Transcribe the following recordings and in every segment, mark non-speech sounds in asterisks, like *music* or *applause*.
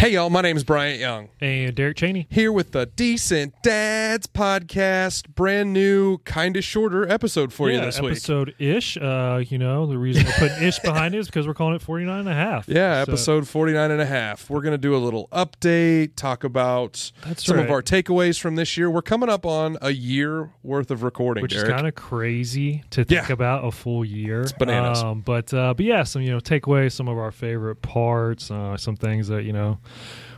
Hey, y'all, my name is Bryant Young. And Derek Chaney. Here with the Decent Dads podcast. Brand new, kind of shorter episode for you Yeah, this week. episode ish. Uh, you know, the reason we're putting ish behind it is because we're calling it 49 and a half. Yeah, So- episode 49 and a half. We're going to do a little update, talk about That's some of our takeaways from this year. We're coming up on a year worth of recording, which Derek. is kind of crazy to think Yeah. about a full year. It's bananas. Um, but uh, but yeah, some you know takeaways, some of our favorite parts, uh, some things that you know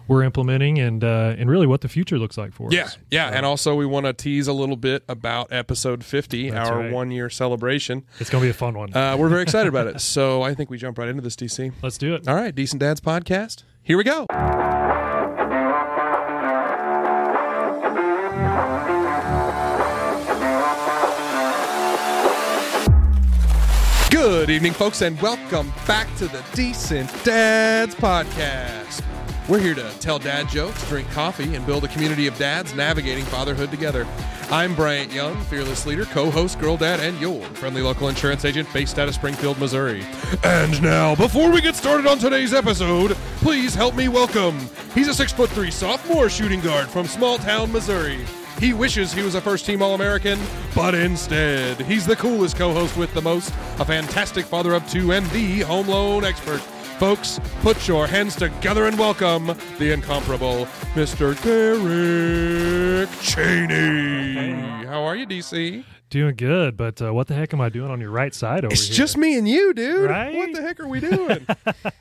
we're implementing, and uh, and really what the future looks like for yeah, us. yeah, Yeah. and also we want to tease a little bit about episode 50, That's our right. one year celebration. It's gonna be a fun one. Uh, we're very excited about it. *laughs* So I think we jump right into this, DC. Let's do it. All right, Decent Dads podcast. Here we go. Good evening, folks, and welcome back to the Decent Dads podcast. We're here to tell dad jokes, drink coffee, and build a community of dads navigating fatherhood together. I'm Bryant Young, fearless leader, co host, girl dad, and your friendly local insurance agent based out of Springfield, Missouri. And now, before we get started on today's episode, please help me welcome. He's a six foot three sophomore shooting guard from small town Missouri. He wishes he was a first team All American, but instead, he's the coolest co host with the most, a fantastic father of two, and the home loan expert. Folks, put your hands together and welcome the incomparable Mr. Derek Chaney. How are you, DC? Doing good, but uh, what the heck am I doing on your right side over It's here? It's just me and you, dude. Right? What the heck are we doing?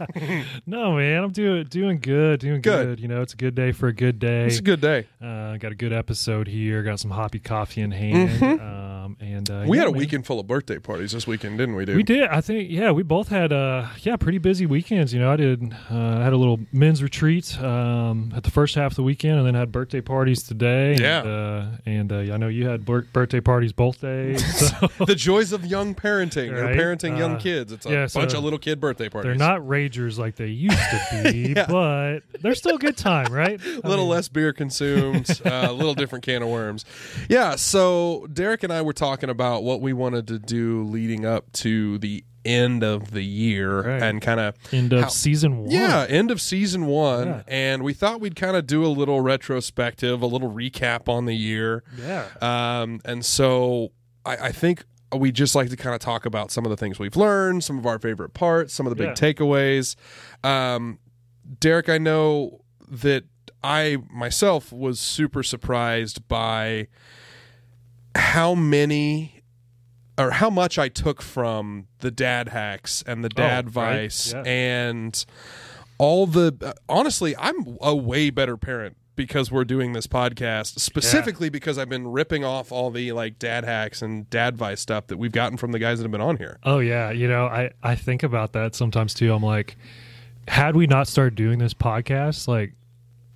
*laughs* no man, I'm doing doing good, doing Good. good. You know, it's a good day for a good day. it's a good day. Uh, got a good episode here. Got some hoppy coffee in hand. Um, and uh. We yeah, had a man. weekend full of birthday parties this weekend, didn't we, dude? We did. I think. Yeah, we both had. Uh, yeah, pretty busy weekends. You know, I did. Uh, I had a little men's retreat um, at the first half of the weekend, and then had birthday parties today. Yeah. And, uh, and uh, I know you had bir- birthday parties both days. *laughs* So *laughs* the joys of young parenting or Right? parenting young Uh, kids. It's a yeah, so bunch of little kid birthday parties. they're not ragers like they used to be, *laughs* Yeah. but they're still a good time, right? A little mean, less beer consumed, uh, a little different can of worms. Yeah, so Derek and I were talking about what we wanted to do leading up to the end of the year Right. and kind of End of how- season one. yeah, end of season one, Yeah. and we thought we'd kind of do a little retrospective, a little recap on the year. Yeah. Um, and so I, I think we just like to kind of talk about some of the things we've learned, some of our favorite parts, some of the big Yeah. takeaways. Um, Derek, I know that I myself was super surprised by how many or how much I took from the dad hacks and the oh, dad Oh, right. Yeah. and all the honestly i'm a way better parent because we're doing this podcast specifically because i've been ripping off all the like dad hacks and dad vice stuff that we've gotten from the guys that have been on here Oh yeah, you know, I I think about that sometimes too. I'm like, had we not started doing this podcast, like,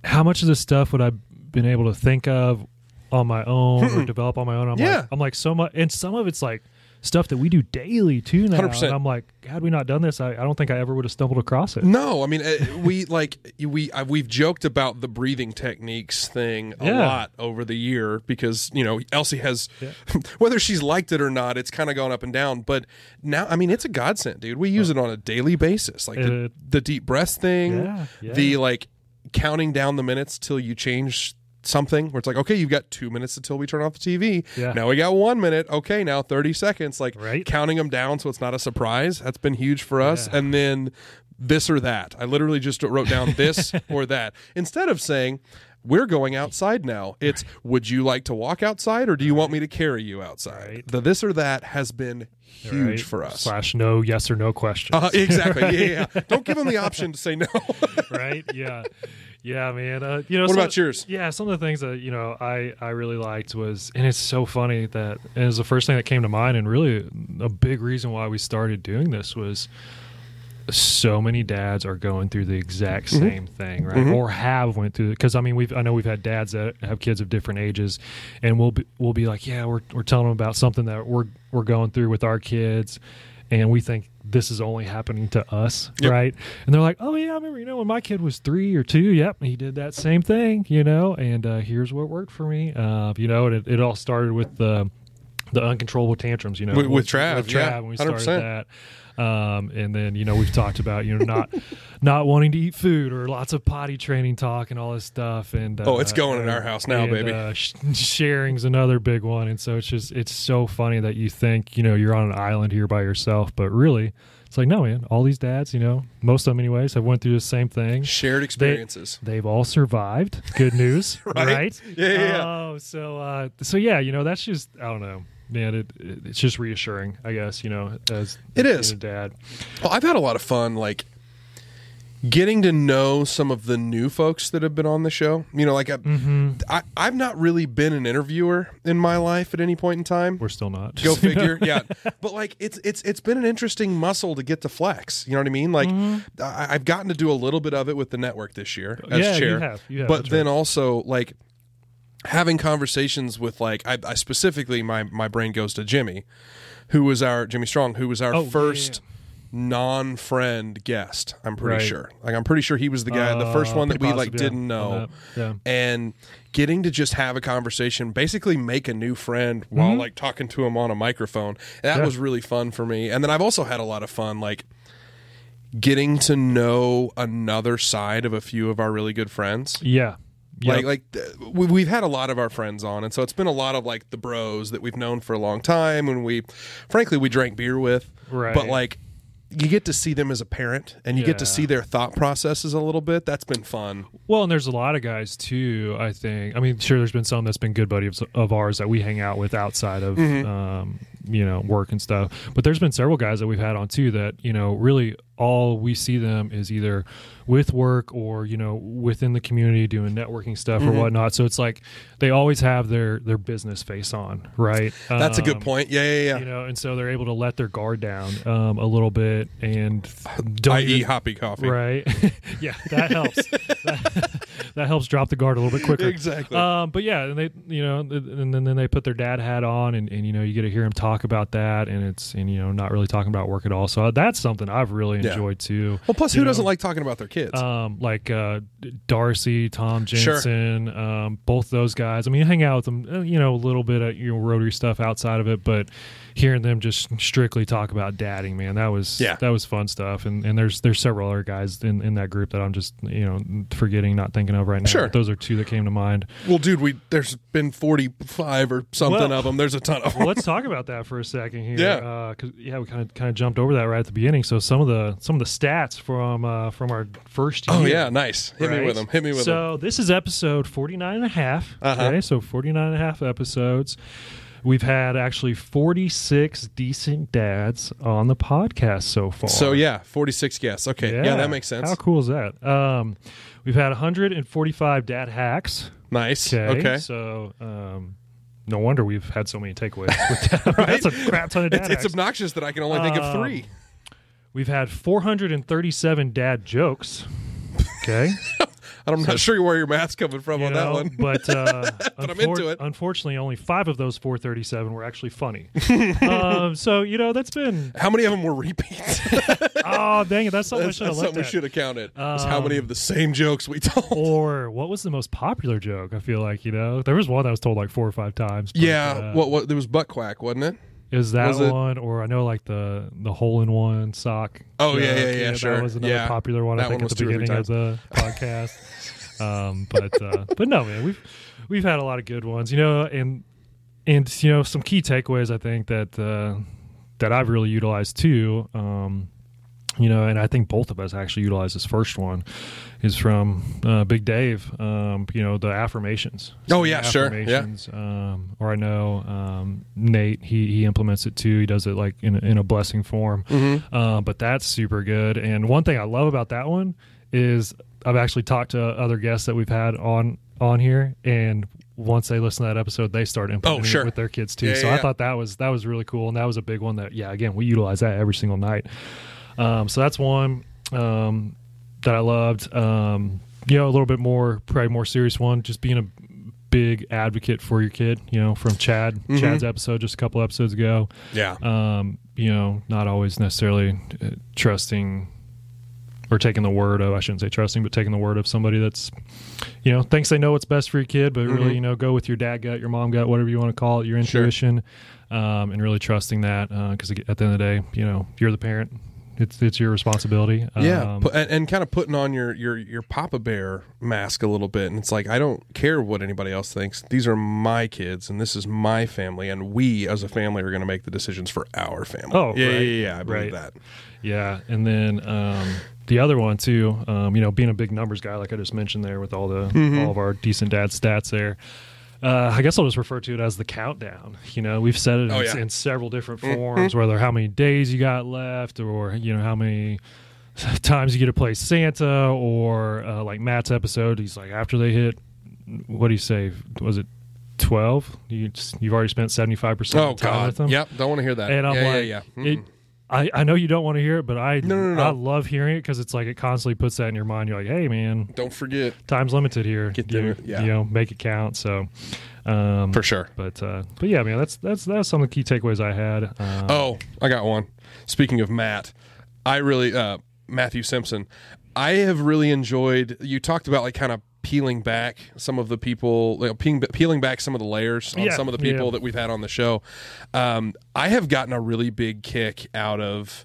how much of this stuff would I been able to think of on my own or develop on my own? I'm Yeah. like, I'm like so much, and some of it's like stuff that we do daily too now. 100%. And I'm like, had we not done this, I, I don't think I ever would have stumbled across it. no i mean uh, we like we uh, we've joked about the breathing techniques thing a Yeah. lot over the year because you know elsie has Yeah. *laughs* whether she's liked it or not it's kind of gone up and down but now i mean it's a godsend dude we use it on a daily basis like the, It- the deep breath thing yeah. the like counting down the minutes till you change something where it's like okay you've got two minutes until we turn off the tv Yeah. now we got one minute. Okay now 30 seconds. Like Right. counting them down so it's not a surprise. That's been huge for us. Yeah. and then this or that. I literally just wrote down *laughs* this or that. Instead of saying we're going outside now. It's would you like to walk outside or do you want me to carry you outside? Right. the this or that has been huge Right? for us. Slash no yes or no question. uh, exactly. Yeah, yeah *laughs* don't give them the option to say no. Right? Yeah, yeah, man. Uh, you know, What about yours? Yeah, some of the things that you know I I really liked was, and it's so funny that and it was the first thing that came to mind, and really a big reason why we started doing this was so many dads are going through the exact Mm-hmm. same thing, right? Or have went through because I mean we've I know we've had dads that have kids of different ages, and we'll be, we'll be like, yeah, we're we're telling them about something that we're we're going through with our kids, and we think this is only happening to us, Yep. right? And they're like, oh yeah, I remember you know when my kid was three or two, yep, he did that same thing, you know, and uh, here's what worked for me, uh, you know, and it, it all started with the the uncontrollable tantrums, you know, With- with Trav, with yeah, when we started 100%. that. Um, and then you know we've talked about you know not *laughs* not wanting to eat food or lots of potty training talk and all this stuff. And Oh, it's going in our house now, and, baby. Uh, sh- sharing's another big one, and so it's just it's so funny that you think you know you're on an island here by yourself, but really it's like no man, all these dads, you know, most of them anyways, have went through the same thing. Shared experiences. They've all survived. Good news, *laughs* Right? right? Yeah, yeah, yeah. Oh, so uh, so yeah, you know, that's just I don't know, man. It, it it's just reassuring, I guess. You know, as It is. a dad. Well, I've had a lot of fun, like getting to know some of the new folks that have been on the show. You know, like I, Mm-hmm. I I've not really been an interviewer in my life at any point in time. We're still not. Go *laughs* figure, yeah. *laughs* But like, it's it's it's been an interesting muscle to get to flex. You know what I mean? Like, I, I've gotten to do a little bit of it with the network this year as Mm-hmm. Yeah, you have, you have, but then also like having conversations with like I, I specifically my my brain goes to Jimmy, who was our Jimmy Strong, who was our Oh, first. yeah, non-friend guest i'm pretty Right. sure like i'm pretty sure he was the guy the first Uh, one that we pretty like didn't on know. Yeah. and getting to just have a conversation, basically make a new friend while like talking to him on a microphone. That Yeah. was really fun for me. And then I've also had a lot of fun like getting to know another side of a few of our really good friends. Yeah. Yep. Like like we- we've had a lot of our friends on, and so it's been a lot of like the bros that we've known for a long time, and we, frankly, we drank beer with. Right. But like, you get to see them as a parent, and you get to see their thought processes a little bit. That's been fun. Well, and there's a lot of guys too. I think. I mean, sure, there's been some that's been good buddies of ours that we hang out with outside of, Mm-hmm. um, you know, work and stuff. But there's been several guys that we've had on too that you know really all we see them is either with work or you know within the community doing networking stuff Mm-hmm. or whatnot. So it's like they always have their their business face on, right? That's a good Um, point. Yeah, yeah, yeah. You know, and so they're able to let their guard down um, a little bit and *laughs* don't I.e., even- hoppy coffee. Right. *laughs* yeah, that helps. that, *laughs* that helps drop the guard a little bit quicker. Exactly. Um, but yeah, and they, you know, and then, then they put their dad hat on, and, and you know, you get to hear him talk about that, and it's and you know, not really talking about work at all. So that's something I've really Yeah. too. Well, plus, who know, doesn't like talking about their kids? um, like uh, Darcy, Tom Sure. Jensen, um, both those guys. I mean, you hang out with them, uh, you know, a little bit at your know rotary stuff outside of it, but hearing them just strictly talk about dadding, man, that was Yeah. that was fun stuff. And and there's there's several other guys in, in that group that I'm just you know forgetting, not thinking of right now. Sure. Those are two that came to mind. well, dude, we there's been 45 or something Well- of them. There's a ton of them. Let's talk about that for a second here. Yeah. because yeah, we kind of kind of jumped over that right at the beginning. So some of the some of the stats from uh, from our first year. Oh, yeah, nice. Hit me with them. Hit me with them. so this is episode 49 and a half. Uh-huh. Okay, so 49 and a half episodes. We've had actually 46 decent dads on the podcast so far. So, yeah, 46 guests. Okay. Yeah, that makes sense. How cool is that? Um, we've had 145 dad hacks. Nice. Okay. Okay. So, um, no wonder we've had so many takeaways. With that. *laughs* That's a crap ton of dad It's, it's obnoxious that I can only think of Um, three. We've had 437 dad jokes. Okay. *laughs* I'm not sure where your math's coming from on know, that one. But, *laughs* uh, But I'm into it. Unfortunately, only five of those 437 were actually funny. *laughs* um, so you know that's been How many of them were repeats? *laughs* oh dang it, that's something That's, I should have something we should have counted. was how Um, many of the same jokes we told. Or what was the most popular joke? I feel like you know there was one that was told like four or five times. but, yeah. uh, what? What? There was butt quack, wasn't it? Is that it- one? Or I know like the the hole in one sock. Oh, yeah, joke. yeah, yeah, sure. That was another Yeah. popular one. That I think at the two or three beginning of the *laughs* podcast. um, but uh, but no man, we've we've had a lot of good ones. You know, and and you know some key takeaways. I think that uh, that I've really utilized too. Um, you know, and I think both of us actually utilized this first one is from uh, Big Dave. Um, you know, the affirmations. Oh, yeah, sure. Yeah. affirmations. Um, or I know um, Nate. He he implements it too. He does it like in a, in a blessing form. Mm-hmm. Uh, but that's super good. And one thing I love about that one is I've actually talked to other guests that we've had on on here, and once they listen to that episode, they start implementing Oh, sure. it with their kids too. Yeah, so yeah, I yeah. thought that was that was really cool, and that was a big one. That yeah, again, we utilize that every single night. Um, so that's one um, that I loved. Um, you know, a little bit more, probably more serious one, just being a big advocate for your kid. You know, from Chad, Mm-hmm. Chad's episode just a couple episodes ago Yeah. um, you know, not always necessarily uh, trusting or taking the word of I shouldn't say trusting, but taking the word of somebody that's you know thinks they know what's best for your kid, but Mhm. really you know go with your dad gut, your mom gut, whatever you want to call it, your Sure. intuition, um, and really trusting that because at the end of the day, you know you're the parent. It's it's your responsibility. Yeah, Um, and, and kind of putting on your your your Papa Bear mask a little bit, and it's like I don't care what anybody else thinks. These are my kids, and this is my family, and we as a family are going to make the decisions for our family. Oh, yeah, right, yeah, yeah, I believe right. that. Yeah, and then um, the other one too, um, you know, being a big numbers guy, like I just mentioned there, with all the Mhm. all of our decent dad stats there. Uh, I guess I'll just refer to it as the countdown. You know, we've said it Oh, in, yeah. in several different Mhm. forms, whether how many days you got left, or you know how many *laughs* times you get to play Santa, or uh, like Matt's episode, he's like after they hit, what do you say? Was it twelve? You just, you've already spent seventy five percent Oh of time God, with them. yep, don't want to hear that. And I'm yeah, like, yeah, yeah. Mm-mm. it, I, I know you don't want to hear it, but I No, no, no, I no. love hearing it because it's like it constantly puts that in your mind. You're like, hey man, don't forget time's limited here. Get there, yeah. you know, make it count. So, um, for sure. but uh, but yeah, man, that's that's that's some of the key takeaways I had. Um, Oh, I got one. Speaking of Matt, I really uh, Matthew Simpson. I have really enjoyed. You talked about like kind of peeling back some of the people, like, peeling, peeling back some of the layers on Yeah, some of the people yeah. that we've had on the show. Um, I have gotten a really big kick out of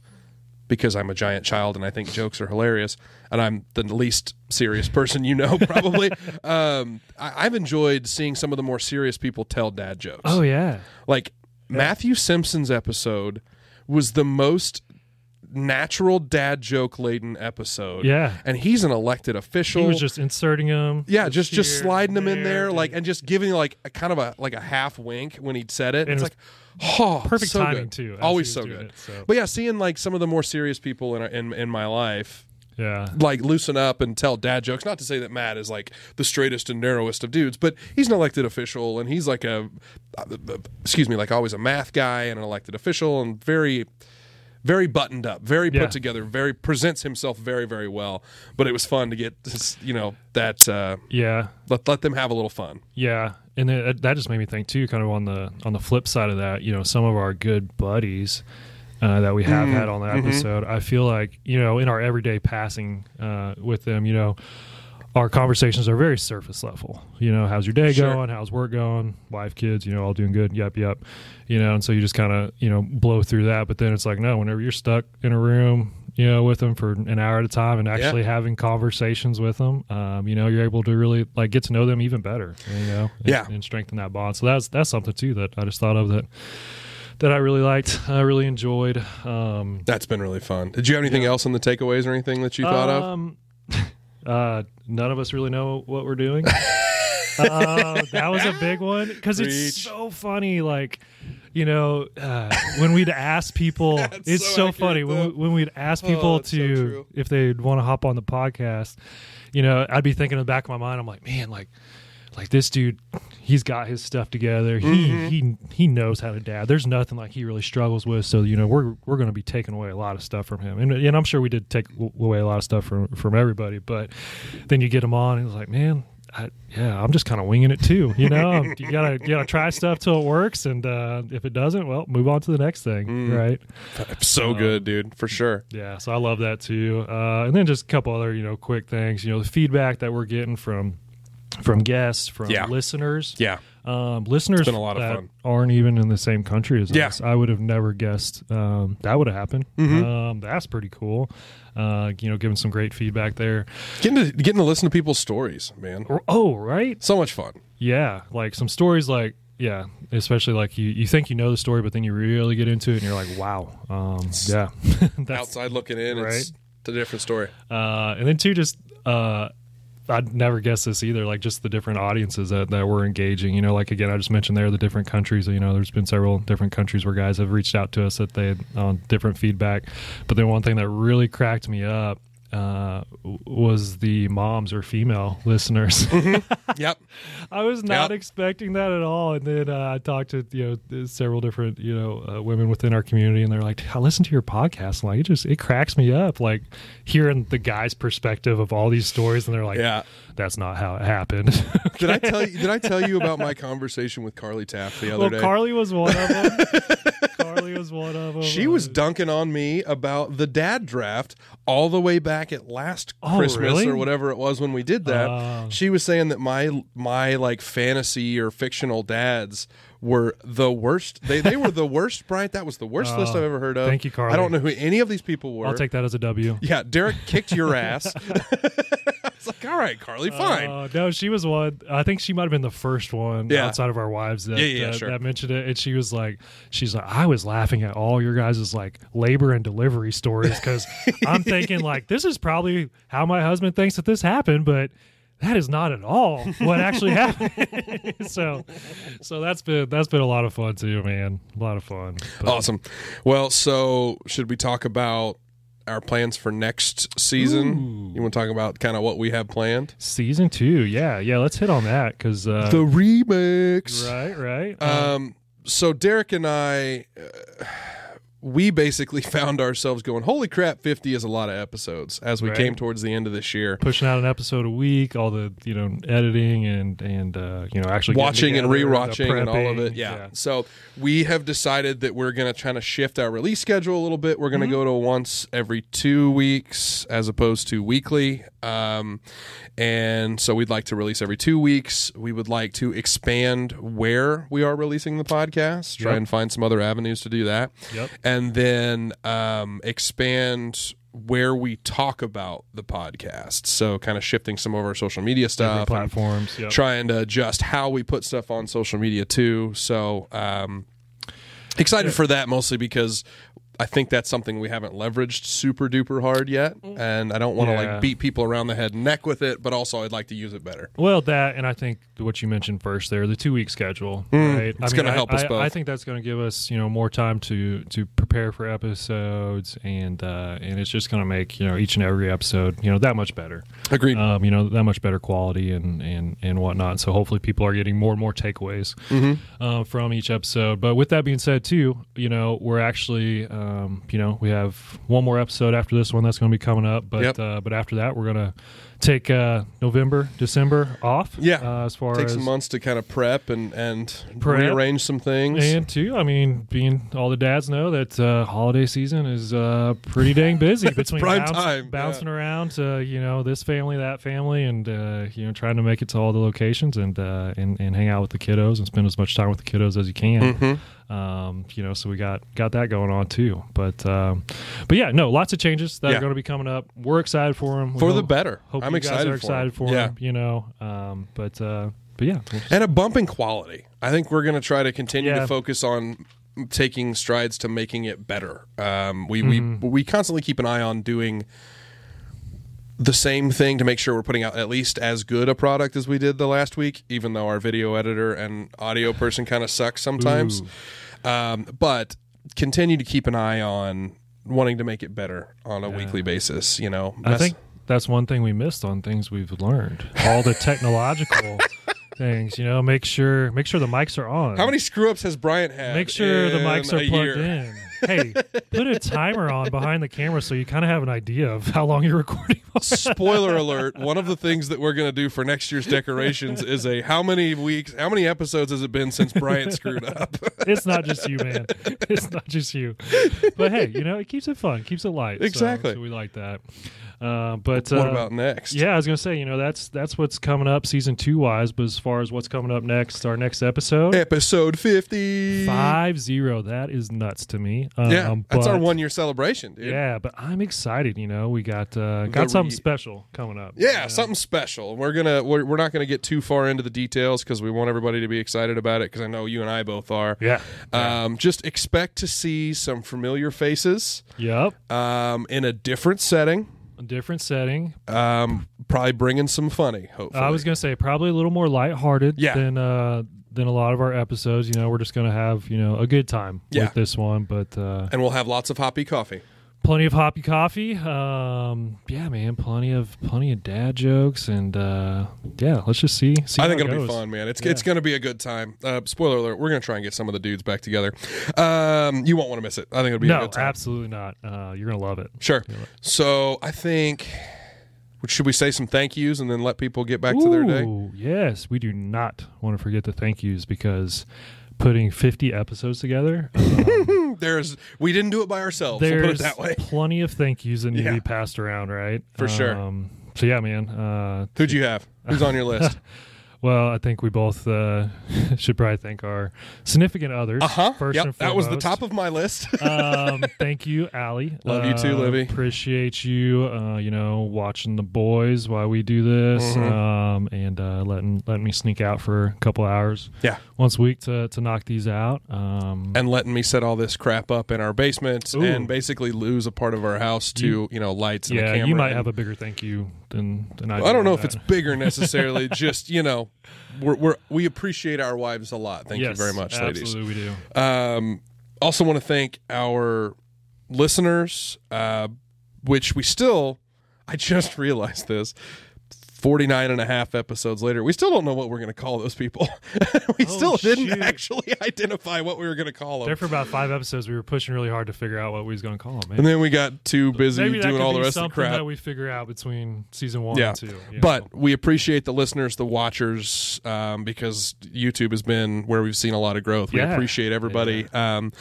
because I'm a giant child and I think jokes are hilarious, and I'm the least serious person you know *laughs* probably. um, I, I've enjoyed seeing some of the more serious people tell dad jokes. oh yeah, Like Matthew Simpson's episode was the most natural dad joke laden episode. yeah. And he's an elected official. He was just inserting them. yeah, just just here, sliding them in there, like and just giving like a kind of a like a half wink when he'd said it. And it's it like, oh, perfect so timing good. too. Always so good. it, so, But yeah, seeing like some of the more serious people in in in my life yeah, like loosen up and tell dad jokes. Not to say that Matt is like the straightest and narrowest of dudes, but he's an elected official and he's like a, excuse me, like always a math guy and an elected official and very, very buttoned up, very Yeah. put together, very presents himself very, very well. But it was fun to get this, you know, that uh, yeah. let let them have a little fun. Yeah, and it, that just made me think too. Kind of on the on the flip side of that, you know, some of our good buddies uh, that we have Mm, had on the mhm. episode, I feel like you know, in our everyday passing uh, with them, you know, our conversations are very surface level. You know, how's your day Sure. going? How's work going? Wife, kids, you know, all doing good. Yep, yep. You know, and so you just kind of you know blow through that. But then it's like, no, whenever you're stuck in a room. You know, with them for an hour at a time, and actually having conversations with them, um, you know, you're able to really like get to know them even better. You know, and, Yeah. and strengthen that bond. So that's that's something too that I just thought of that that I really liked. I really enjoyed. Um, That's been really fun. Did you have anything else in the takeaways or anything that you thought of? *laughs* uh, none of us really know what we're doing. uh, *laughs* that was a big one because it's so funny. Like, you know, uh, when we'd ask people, *laughs* it's so so, funny when, we, when we'd ask Oh, people so to true. if they'd want to hop on the podcast. You know, I'd be thinking in the back of my mind, I'm like, man, like, like this dude, he's got his stuff together. He Mhm. he he knows how to dad. There's nothing like he really struggles with. So you know, we're we're going to be taking away a lot of stuff from him, and and I'm sure we did take away a lot of stuff from from everybody. But then you get him on, and it's like, man, I, yeah, I'm just kind of winging it too. You know, *laughs* you gotta you gotta try stuff till it works, and uh, if it doesn't, well, move on to the next thing, Mm. right? so um, good, dude, for sure. Yeah, so I love that too. Uh, and then just a couple other, you know, quick things. You know, the feedback that we're getting from from guests, from Yeah. listeners, Yeah, um, listeners been a lot of that fun. aren't even in the same country as Yeah. us. I would have never guessed um, that would have happened. Mhm. Um, that's pretty cool. Uh, you know, giving some great feedback there. getting to getting to listen to people's stories, man. Oh, right, So much fun. yeah, like some stories like. Yeah, especially like you, you think you know the story, but then you really get into it and you're like, wow. Um, yeah. *laughs* That's, Outside looking in, right? it's a different story. uh, and then two, just uh, I'd never guess this either. Like just the different audiences that, that we're engaging. You know, like again, I just mentioned there the different countries. You know, there's been several different countries where guys have reached out to us that they on different feedback. But then one thing that really cracked me up uh, was the moms or female *laughs* listeners. *laughs* Yep. I was not Yep. expecting that at all. And then uh, I talked to you know several different you know uh, women within our community, and they're like, "I listen to your podcast." I'm like it just it cracks me up, like hearing the guy's perspective of all these stories, and they're like, Yeah. "That's not how it happened." *laughs* Did I tell you? Did I tell you about my conversation with Carly Taft the other well, day? Carly was one of them. Carly was one of them. She was dunking on me about the dad draft all the way back at last Oh, Christmas really? or whatever it was when we did that. Oh. she was saying that my my like fantasy or fictional dads were the worst. They they were the *laughs* worst, Bryant. That was the worst list Oh, I've ever heard of. thank you, Carly. I don't know who any of these people were. I'll take that as a W. yeah, Derek kicked your *laughs* ass. *laughs* like, all right, Carly, fine. Uh, no, she was one. I think she might have been the first one Yeah. outside of our wives that, Yeah, yeah, that, sure. that mentioned it. And she was like, she's like, I was laughing at all your guys' like labor and delivery stories because I'm thinking like this is probably how my husband thinks that this happened, but that is not at all what actually happened. *laughs* so, so that's been that's been a lot of fun too, man. A lot of fun. But- Awesome. Well, so should we talk about our plans for next season? You want to talk about kind of what we have planned? Season two, yeah, yeah. Let's hit on that because uh, the remix. right, right. Um, so Derek and I, uh, we basically *laughs* found ourselves going, "Holy crap! Fifty is a lot of episodes." As we Right. came towards the end of this year, pushing out an episode a week, all the you know editing and and uh, you know actually watching and rewatching and all of it. Yeah. So we have decided that we're going to try to shift our release schedule a little bit. We're going to Mm-hmm. go to once every two weeks as opposed to weekly. Um, and so we'd like to release every two weeks. We would like to expand where we are releasing the podcast, try Yep. and find some other avenues to do that. Yep. And then um, expand where we talk about the podcast. So kind of shifting some of our social media stuff. and- platforms. Yep. trying to adjust how we put stuff on social media too. So um, excited for that mostly because I think that's something we haven't leveraged super duper hard yet, and I don't want to Yeah. like beat people around the head and neck with it, but also I'd like to use it better. Well, that and I think what you mentioned first there, the two week schedule, Mm, right? it's I gonna I- help us I, both. I think that's going to give us you know more time to to prepare for episodes, and uh, and it's just going to make you know each and every episode you know that much better. Agreed. um, you know that much better quality and and and whatnot. So hopefully people are getting more and more takeaways Mm-hmm. uh, from each episode. But with that being said, too, you know we're actually um, you know we have one more episode after this one that's going to be coming up. But Yep. uh, but after that we're going to take uh, November, December off. Yeah. uh, as far Take some months to kind of prep and and Prep. rearrange some things. and too, I mean, being all the dads know that uh, holiday season is uh, pretty dang busy *laughs* between bounce- time, bouncing yeah. around to you know this family, that family, and uh, you know trying to make it to all the locations and uh, and and hang out with the kiddos and spend as much time with the kiddos as you can. Mhm. Um, you know, so we got got that going on too. But um, but yeah, no, lots of changes that Yeah. are going to be coming up. We're excited for them. for the better. Hope I'm you guys excited are excited for, for, 'em. Yeah. them. You know, um, but uh, but yeah, we'll just- and a bump in quality. I think we're going to try to continue Yeah. to focus on taking strides to making it better. Um, we Mm-hmm. we we constantly keep an eye on doing the same thing to make sure we're putting out at least as good a product as we did the last week, even though our video editor and audio person kind of sucks sometimes. Um, but continue to keep an eye on wanting to make it better on a weekly basis. You know, I think that's one thing we missed on things we've learned. All the technological *laughs* things, you know, make sure make sure the mics are on. how many screw ups has Bryant had? Make sure the mics are plugged year? in. Hey, put a timer on behind the camera so you kind of have an idea of how long you're recording. spoiler *laughs* alert one of the things that we're going to do for next year's decorations is a how many weeks how many episodes has it been since bryant screwed up *laughs* it's not just you, man. It's not just you. But hey, you know, it keeps it fun, keeps it light. So- Exactly. So, we like that. Uh, but what uh, about next Yeah, I was gonna say, you know, that's that's what's coming up season two wise. But as far as what's coming up next, our next episode, episode 50 five zero. That is nuts to me. Um, yeah that's our one year celebration dude Yeah, but I'm excited. You know, we got uh, got something special coming up. yeah, something special. We're gonna we're, we're not gonna get too far into the details because we want everybody to be excited about it because I know you and I both are. Yeah. Um, just expect to see some familiar faces Yep. um, in a different setting. A different setting. Um, probably bringing some funny. Hopefully, I was gonna say probably a little more lighthearted Yeah. than uh, than a lot of our episodes. You know, we're just gonna have you know a good time Yeah. with this one, but uh, and we'll have lots of hoppy coffee. Plenty of hoppy coffee. Um, yeah, man, plenty of plenty of dad jokes, and uh, yeah, let's just see. see I think it it'll be fun, man. It's Yeah. it's going to be a good time. Uh, spoiler alert: We're going to try and get some of the dudes back together. Um, you won't want to miss it. I think it'll be a No, good time. absolutely not. Uh, you're gonna love it. Sure. So I think should we say some thank yous and then let people get back to their day? Yes, we do not want to forget the thank yous because putting 50 episodes together. *laughs* Um, There's we didn't do it by ourselves. We'll put it there's that way. plenty of thank yous that need Yeah. to be passed around, right? For sure. Um, so yeah, man. Uh, Who'd you have? Who's on your list? *laughs* well, I think we both uh, *laughs* should probably thank our significant others. Uh huh. First Yep, and that was the top of my list. *laughs* um, thank you, Allie. Love you too, Uh, Libby. Appreciate you. Uh, you know, watching the boys while we do this, Mhm. um, and uh, letting letting me sneak out for a couple hours yeah, once a week to to knock these out. Um, and letting me set all this crap up in our basement Ooh. and basically lose a part of our house to You- you, know lights and a yeah, you might and- have a bigger thank you than than I. I don't know if it's bigger *laughs* necessarily. just you know, we're, we're we appreciate our wives a lot. Thank you very much, ladies. Absolutely, we do. Um, also, want to thank our listeners, uh, which we still, I just *laughs* realized this. 49 and a half episodes later, we still don't know what we're going to call those people. *laughs* we Oh, still didn't shoot. actually *laughs* identify what we were going to call them. There for about five episodes, we were pushing really hard to figure out what we was going to call them. And then we got too busy Maybe doing all the rest of the something crap. that we figure out between season one Yeah. and two. But we appreciate the listeners, the watchers, um, because YouTube has been where we've seen a lot of growth. We Yeah. appreciate everybody um,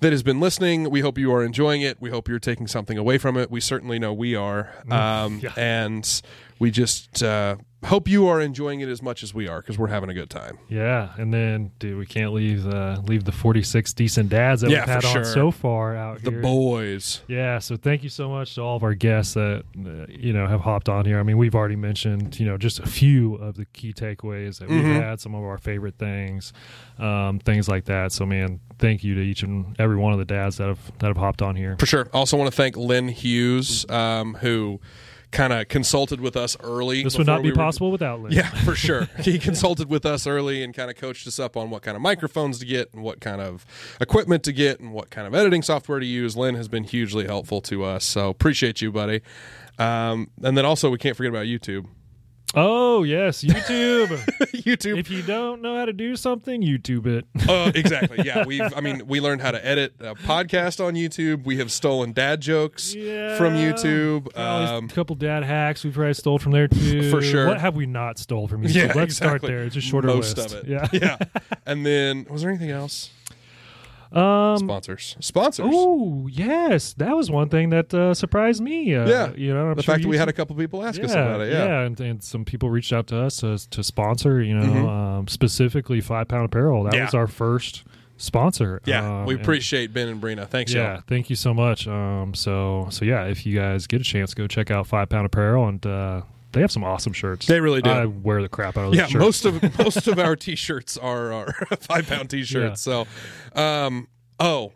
that has been listening. We hope you are enjoying it. We hope you're taking something away from it. We certainly know we are. Um, Mm. Yeah. And we just uh, hope you are enjoying it as much as we are because we're having a good time. Yeah, and then dude, we can't leave uh, leave the forty six decent dads that Yeah, we've had on sure. so far out The here. The boys. Yeah, so thank you so much to all of our guests that uh, you know have hopped on here. I mean, we've already mentioned you know just a few of the key takeaways that we've Mhm. had, some of our favorite things, um, things like that. So man, thank you to each and every one of the dads that have that have hopped on here. For sure. Also want to thank Lynn Hughes, um, who kind of consulted with us early. This would not be we were- possible without Lynn. Yeah, for sure. *laughs* he consulted with us early and kind of coached us up on what kind of microphones to get and what kind of equipment to get and what kind of editing software to use. Lynn has been hugely helpful to us, so appreciate you, buddy. Um, and then also, we can't forget about YouTube. Oh yes, YouTube. *laughs* YouTube. if you don't know how to do something, YouTube it. uh, *laughs* exactly. Yeah, we've. I mean, we learned how to edit a podcast on YouTube. We have stolen dad jokes Yeah. from YouTube. Um, a couple dad hacks we've probably stole from there too. For sure. What have we not stole from *laughs* YouTube? yeah, Let's start there. It's a shorter Most list. of it. Yeah. yeah. And then, was there anything else? Um. Sponsors. Sponsors. Oh yes, that was one thing that uh, surprised me. Uh, Yeah. you know, I'm the sure fact that we had a couple people ask yeah, us about it. Yeah. and, and some people reached out to us to, to sponsor. You know, Mhm. um, specifically Five Pound Apparel. That Yeah. was our first sponsor. Yeah, Um, we and- appreciate Ben and Brina. Thanks, Yeah, y'all. thank you so much. Um, so so yeah, if you guys get a chance, go check out Five Pound Apparel, and uh, they have some awesome shirts. They really do. I wear the crap out of those yeah, shirts. most of *laughs* most of our t-shirts are, are *laughs* five pound t-shirts. So, um, oh,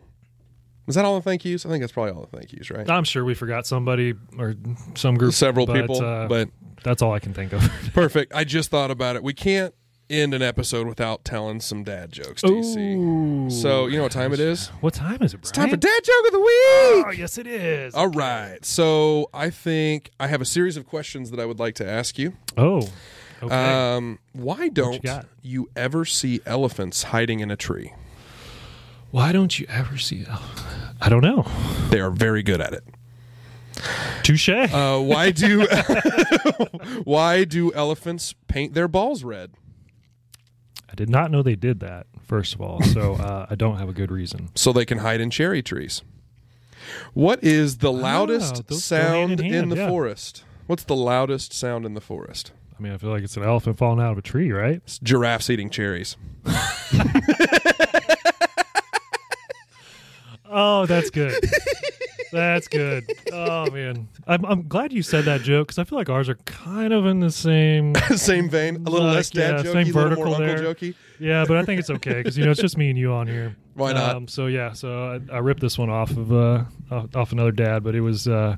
was that all the thank yous? I think that's probably all the thank yous, right? I'm sure we forgot somebody or some group, Several but, people, uh, but that's all I can think of. *laughs* perfect. I just thought about it. We can't end an episode without telling some dad jokes, DC. Ooh. So you know what time it is? What time is it? It's time for dad joke of the week. Oh, yes, it is. All right. So I think I have a series of questions that I would like to ask you. Oh, okay. Um, why don't got? you ever see elephants hiding in a tree? Why don't you ever see? Oh, I don't know. They are very good at it. Touche. Uh, why do *laughs* *laughs* why do elephants paint their balls red? I did not know they did that. First of all, so *laughs* uh, I don't have a good reason. So they can hide in cherry trees. What is the loudest those go hand sound in in, hand, the yeah. forest? What's the loudest sound in the forest? I mean, I feel like it's an elephant falling out of a tree, right? It's giraffes eating cherries. *laughs* *laughs* Oh, that's good. That's good. Oh man, I'm I'm glad you said that joke because I feel like ours are kind of in the same. *laughs* same vein, a little Like, less dad yeah, jokey, same a little more vertical uncle jokey. Yeah, but I think it's okay because you know it's just me and you on here. Why not? Um, so yeah, so I, I ripped this one off of uh off, off another dad, but it was uh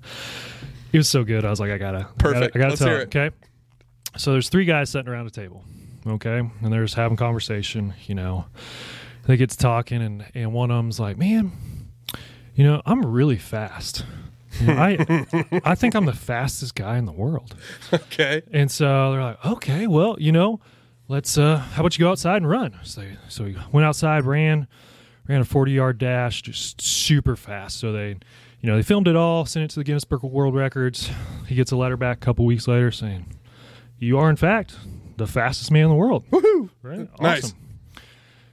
it was so good. I was like, I gotta Perfect. I gotta, I gotta tell it. Okay, so there's three guys sitting around a table. Okay, and they're just having conversation. You know, they get to talking, and and one of them's like, man, you know, I'm really fast. You know, I *laughs* I think I'm the fastest guy in the world. Okay. And so they're like, okay, well, you know, let's. uh How about you go outside and run? So, so we went outside, ran, ran a forty yard dash, just super fast. So they, you know, they filmed it all, sent it to the Guinness Book of World Records. He gets a letter back a couple weeks later saying, "You are in fact the fastest man in the world." Woohoo! Right? Nice. Awesome.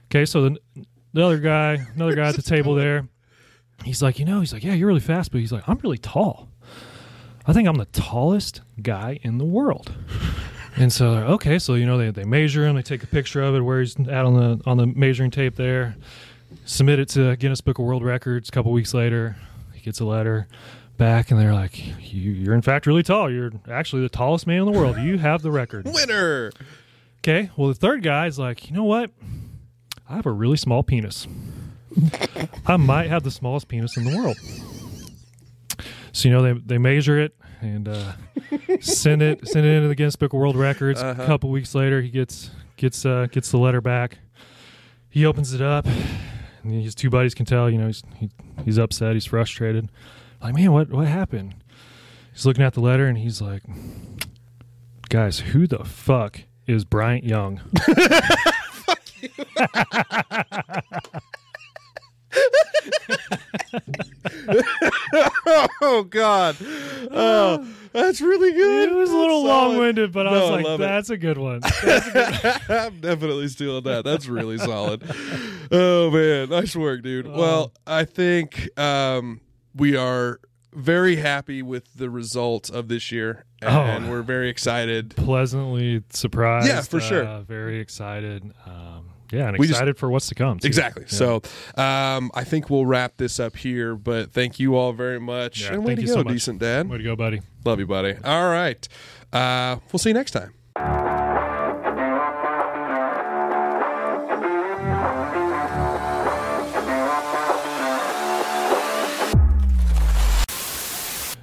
Okay, so the, the other guy, another guy at the table there, he's like, you know, he's like, yeah, you're really fast, but he's like, I'm really tall. I think I'm the tallest guy in the world. *laughs* And so, they're, okay, so you know, they, they measure him, they take a picture of it where he's at on the on the measuring tape there, submit it to Guinness Book of World Records. A couple weeks later, he gets a letter back, and they're like, you, "You're in fact really tall. You're actually the tallest man in the world. You have the record." *laughs* Winner. Okay. Well, the third guy is like, you know what? I have a really small penis. I might have the smallest penis in the world. So you know they they measure it and uh, send it send it into the Guinness Book of World Records. Uh-huh. A couple weeks later, he gets gets uh, gets the letter back. He opens it up, and his two buddies can tell. You know he's he, he's upset. He's frustrated. Like man, what what happened? He's looking at the letter and he's like, guys, who the fuck is Bryant Young? *laughs* *laughs* *laughs* Oh God. Oh, that's really good. It was a little long winded, but I was like, love it. *laughs* that's a good one. I'm definitely stealing that. That's really solid. Oh man, nice work, dude. Well, I think um, we are very happy with the result of this year, and Oh. we're very excited. Pleasantly surprised. Yeah, for sure. Uh, very excited. Um, yeah, and We just- excited for what's to come. too. Exactly. Yeah. So um, I think we'll wrap this up here. But thank you all very much. Yeah, and way thank to you go, so much. decent dad. way to go, buddy. Love you, buddy. All right. Uh, we'll see you next time.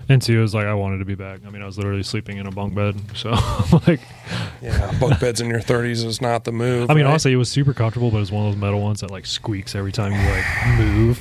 And two, it was like I wanted to be back. I mean, I was literally sleeping in a bunk bed. So, *laughs* like, Yeah, bunk *laughs* beds in your 30s is not the move. I mean, right? honestly, it was super comfortable, but it's one of those metal ones that like squeaks every time you like move.